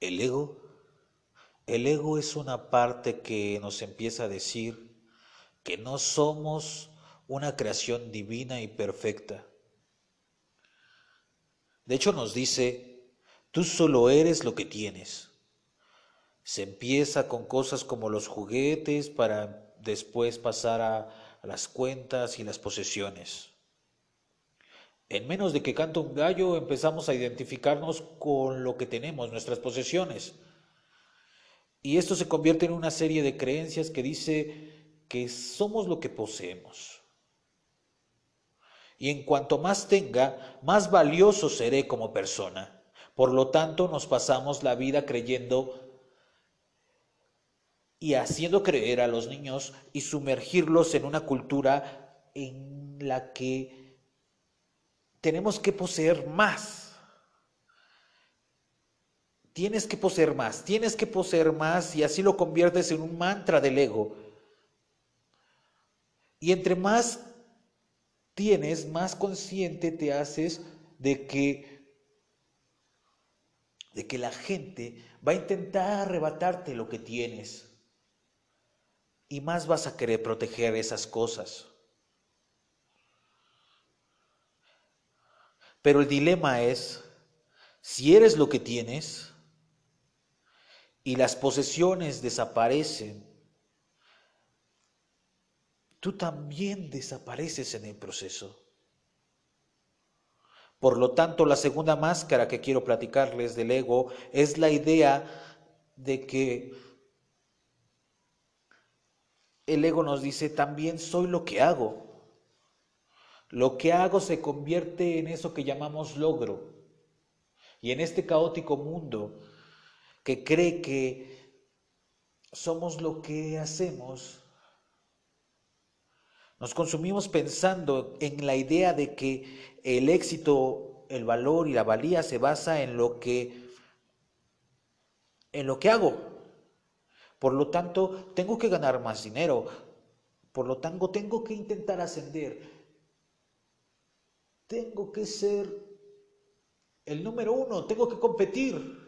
El ego, el ego es una parte que nos empieza a decir que no somos una creación divina y perfecta. De hecho nos dice, tú solo eres lo que tienes. Se empieza con cosas como los juguetes para después pasar a, las cuentas y las posesiones. En menos de que canta un gallo empezamos a identificarnos con lo que tenemos, nuestras posesiones. Y esto se convierte en una serie de creencias que dice que somos lo que poseemos. Y en cuanto más tenga, más valioso seré como persona. Por lo tanto, nos pasamos la vida creyendo y haciendo creer a los niños y sumergirlos en una cultura en la que tenemos que poseer más. Tienes que poseer más, tienes que poseer más y así lo conviertes en un mantra del ego. Y entre más tienes, más consciente te haces de que de que la gente va a intentar arrebatarte lo que tienes y más vas a querer proteger esas cosas. Pero el dilema es, si eres lo que tienes y las posesiones desaparecen, tú también desapareces en el proceso. Por lo tanto, la segunda máscara que quiero platicarles del ego es la idea de que el ego nos dice, también soy lo que hago. Lo que hago se convierte en eso que llamamos logro. Y en este caótico mundo que cree que somos lo que hacemos, nos consumimos pensando en la idea de que el éxito, el valor y la valía se basa en lo que en lo que hago, por lo tanto, tengo que ganar más dinero. Por lo tanto, tengo que intentar ascender. Tengo que ser el número uno. Tengo que competir.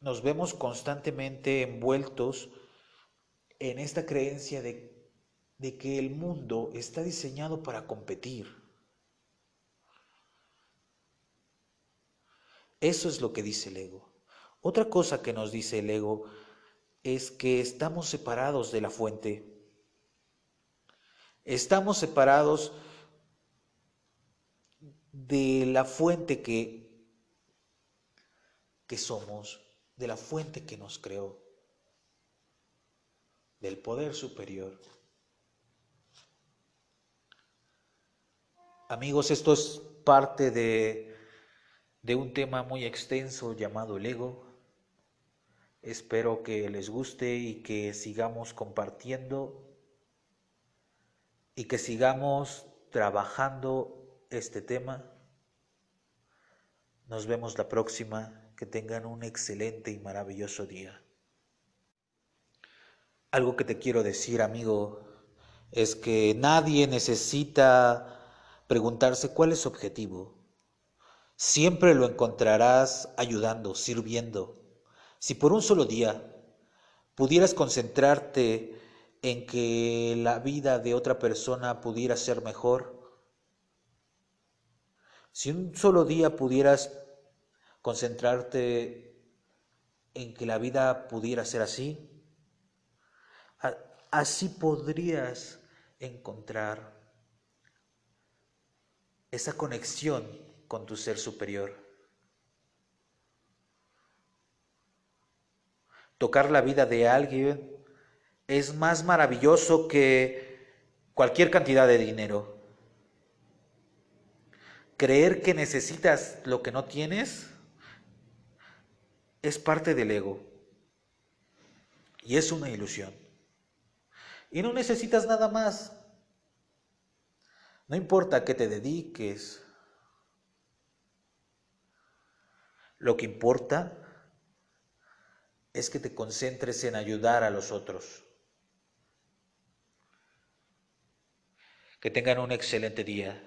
Nos vemos constantemente envueltos en esta creencia de, que el mundo está diseñado para competir. Eso es lo que dice el ego. Otra cosa que nos dice el ego es que estamos separados de la fuente. Estamos separados de la fuente que, que somos, de la fuente que nos creó, del poder superior. Amigos, esto es parte de de un tema muy extenso llamado el ego. Espero que les guste y que sigamos compartiendo y que sigamos trabajando este tema. Nos vemos la próxima. Que tengan un excelente y maravilloso día. Algo que te quiero decir, amigo, es que nadie necesita preguntarse cuál es su objetivo. Siempre lo encontrarás ayudando, sirviendo. Si por un solo día pudieras concentrarte en que la vida de otra persona pudiera ser mejor, si un solo día pudieras concentrarte en que la vida pudiera ser así, así podrías encontrar esa conexión con tu ser superior. Tocar la vida de alguien es más maravilloso que cualquier cantidad de dinero. Creer que necesitas lo que no tienes es parte del ego y es una ilusión. Y no necesitas nada más. No importa que te dediques, Lo que importa es que te concentres en ayudar a los otros. Que tengan un excelente día.